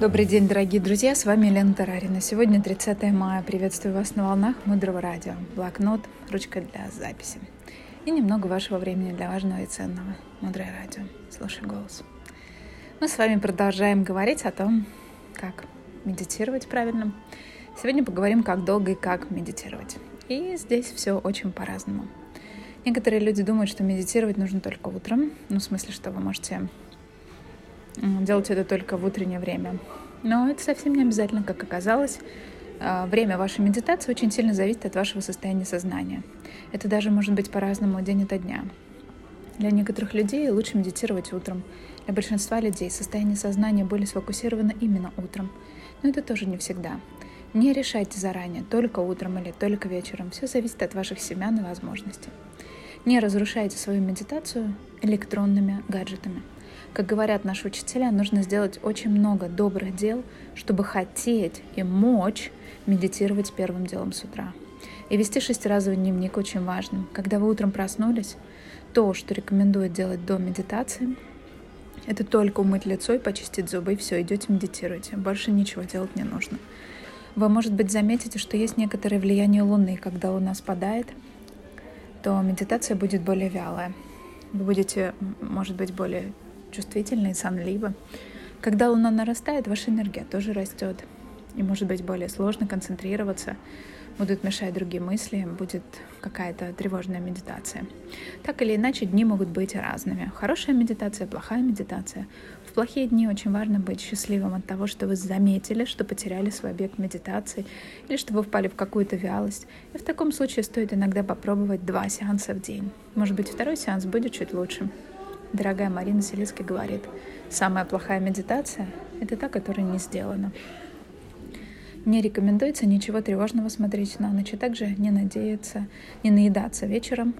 Добрый день, дорогие друзья, с вами Елена Тарарина. Сегодня 30 мая. Приветствую вас на волнах Мудрого Радио. Блокнот, ручка для записи. И немного вашего времени для важного и ценного. Мудрое Радио. Слушай голос. Мы с вами продолжаем говорить о том, как медитировать правильно. Сегодня поговорим, как долго и как медитировать. И здесь все очень по-разному. Некоторые люди думают, что медитировать нужно только утром. Ну, в смысле, что вы можете делать это только в утреннее время. Но это совсем не обязательно, как оказалось. А, время вашей медитации очень сильно зависит от вашего состояния сознания. Это даже может быть по-разному день ото дня. Для некоторых людей лучше медитировать утром. Для большинства людей состояние сознания более сфокусировано именно утром. Но это тоже не всегда. Не решайте заранее, только утром или только вечером. Все зависит от ваших семян и возможностей. Не разрушайте свою медитацию электронными гаджетами. Как говорят наши учителя, нужно сделать очень много добрых дел, чтобы хотеть и мочь медитировать первым делом с утра. И вести шестиразовый дневник очень важно. Когда вы утром проснулись, то, что рекомендуют делать до медитации, это только умыть лицо и почистить зубы, и все, идете медитируете. Больше ничего делать не нужно. Вы, может быть, заметите, что есть некоторое влияние Луны. Когда Луна спадает, то медитация будет более вялая. Вы будете, может быть, более чувствительно и сонливо. Когда луна нарастает, ваша энергия тоже растет. И может быть более сложно концентрироваться, будут мешать другие мысли, будет какая-то тревожная медитация. Так или иначе, дни могут быть разными. Хорошая медитация, плохая медитация. В плохие дни очень важно быть счастливым от того, что вы заметили, что потеряли свой объект медитации или что вы впали в какую-то вялость. И в таком случае стоит иногда попробовать два сеанса в день. Может быть, второй сеанс будет чуть лучше. Дорогая Марина Селицкая говорит, самая плохая медитация — это та, которая не сделана. Не рекомендуется ничего тревожного смотреть на ночь, и также не надеяться, не наедаться вечером.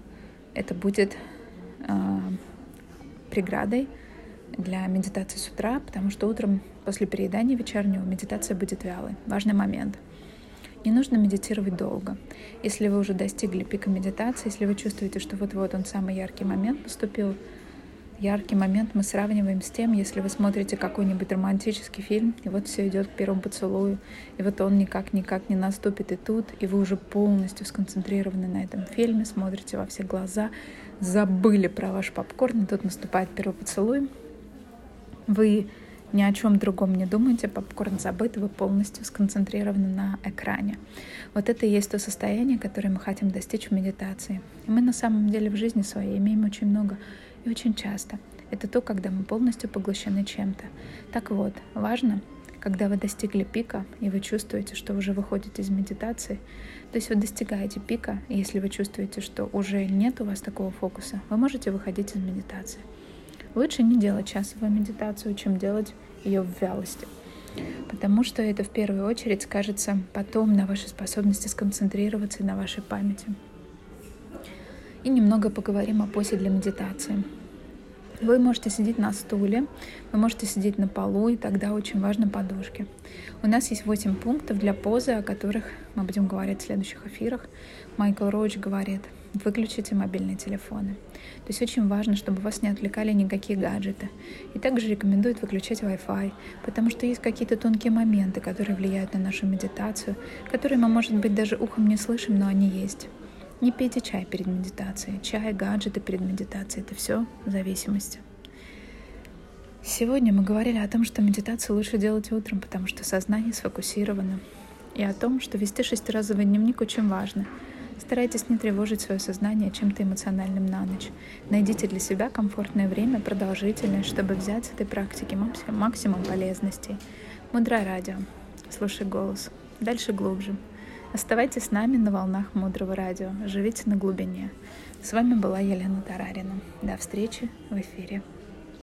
Это будет э, преградой для медитации с утра, потому что утром после переедания вечернего медитация будет вялой. Важный момент. Не нужно медитировать долго. Если вы уже достигли пика медитации, если вы чувствуете, что вот-вот он самый яркий момент наступил, яркий момент мы сравниваем с тем, если вы смотрите какой-нибудь романтический фильм, и вот все идет к первому поцелую, и вот он никак-никак не наступит и тут, и вы уже полностью сконцентрированы на этом фильме, смотрите во все глаза, забыли про ваш попкорн, и тут наступает первый поцелуй. Вы ни о чем другом не думаете, попкорн забыт, вы полностью сконцентрированы на экране. Вот это и есть то состояние, которое мы хотим достичь в медитации. И мы на самом деле в жизни своей имеем очень много и очень часто. Это то, когда мы полностью поглощены чем-то. Так вот, важно, когда вы достигли пика, и вы чувствуете, что уже выходите из медитации, то есть вы достигаете пика, и если вы чувствуете, что уже нет у вас такого фокуса, вы можете выходить из медитации. Лучше не делать часовую медитацию, чем делать ее в вялости. Потому что это в первую очередь скажется потом на вашей способности сконцентрироваться и на вашей памяти и немного поговорим о позе для медитации. Вы можете сидеть на стуле, вы можете сидеть на полу, и тогда очень важны подушки. У нас есть 8 пунктов для позы, о которых мы будем говорить в следующих эфирах. Майкл Роуч говорит, выключите мобильные телефоны. То есть очень важно, чтобы вас не отвлекали никакие гаджеты. И также рекомендуют выключать Wi-Fi, потому что есть какие-то тонкие моменты, которые влияют на нашу медитацию, которые мы, может быть, даже ухом не слышим, но они есть. Не пейте чай перед медитацией. Чай, гаджеты перед медитацией — это все зависимости. Сегодня мы говорили о том, что медитацию лучше делать утром, потому что сознание сфокусировано. И о том, что вести шестиразовый дневник очень важно. Старайтесь не тревожить свое сознание чем-то эмоциональным на ночь. Найдите для себя комфортное время, продолжительное, чтобы взять с этой практики максимум полезностей. Мудрое радио. Слушай голос. Дальше глубже. Оставайтесь с нами на волнах Мудрого Радио. Живите на глубине. С вами была Елена Тарарина. До встречи в эфире.